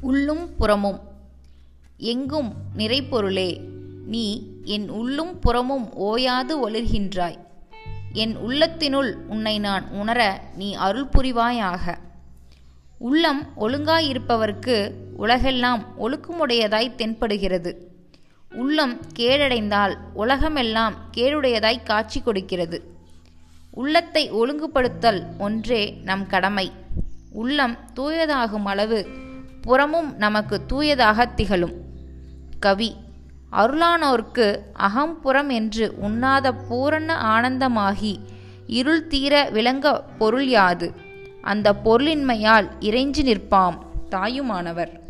உள்ளும் புறமும். எங்கும் நிறைப்பொருளே நீ என் உள்ளும் புறமும் ஓயாது ஒளிர்கின்றாய். என் உள்ளத்தினுள் உன்னை நான் உணர நீ அருள் புரிவாயாக. உள்ளம் ஒழுங்காயிருப்பவர்க்கு உலகெல்லாம் ஒழுக்கமுடையதாய் தென்படுகிறது. உள்ளம் கேடடைந்தால் உலகமெல்லாம் கேடுடையதாய் காட்சி கொடுக்கிறது. உள்ளத்தை ஒழுங்குபடுத்தல் ஒன்றே நம் கடமை. உள்ளம் தூயதாகும் அளவு புறமும் நமக்கு தூயதாக திகழும். கவி அருளானோர்க்கு அகம்புறம் என்று உண்ணாத பூரண ஆனந்தமாகி இருள் தீர விளங்க பொருள் யாது? அந்த பொருளின்மையால் இறைஞ்சி நிற்பாம் தாயுமானவர்.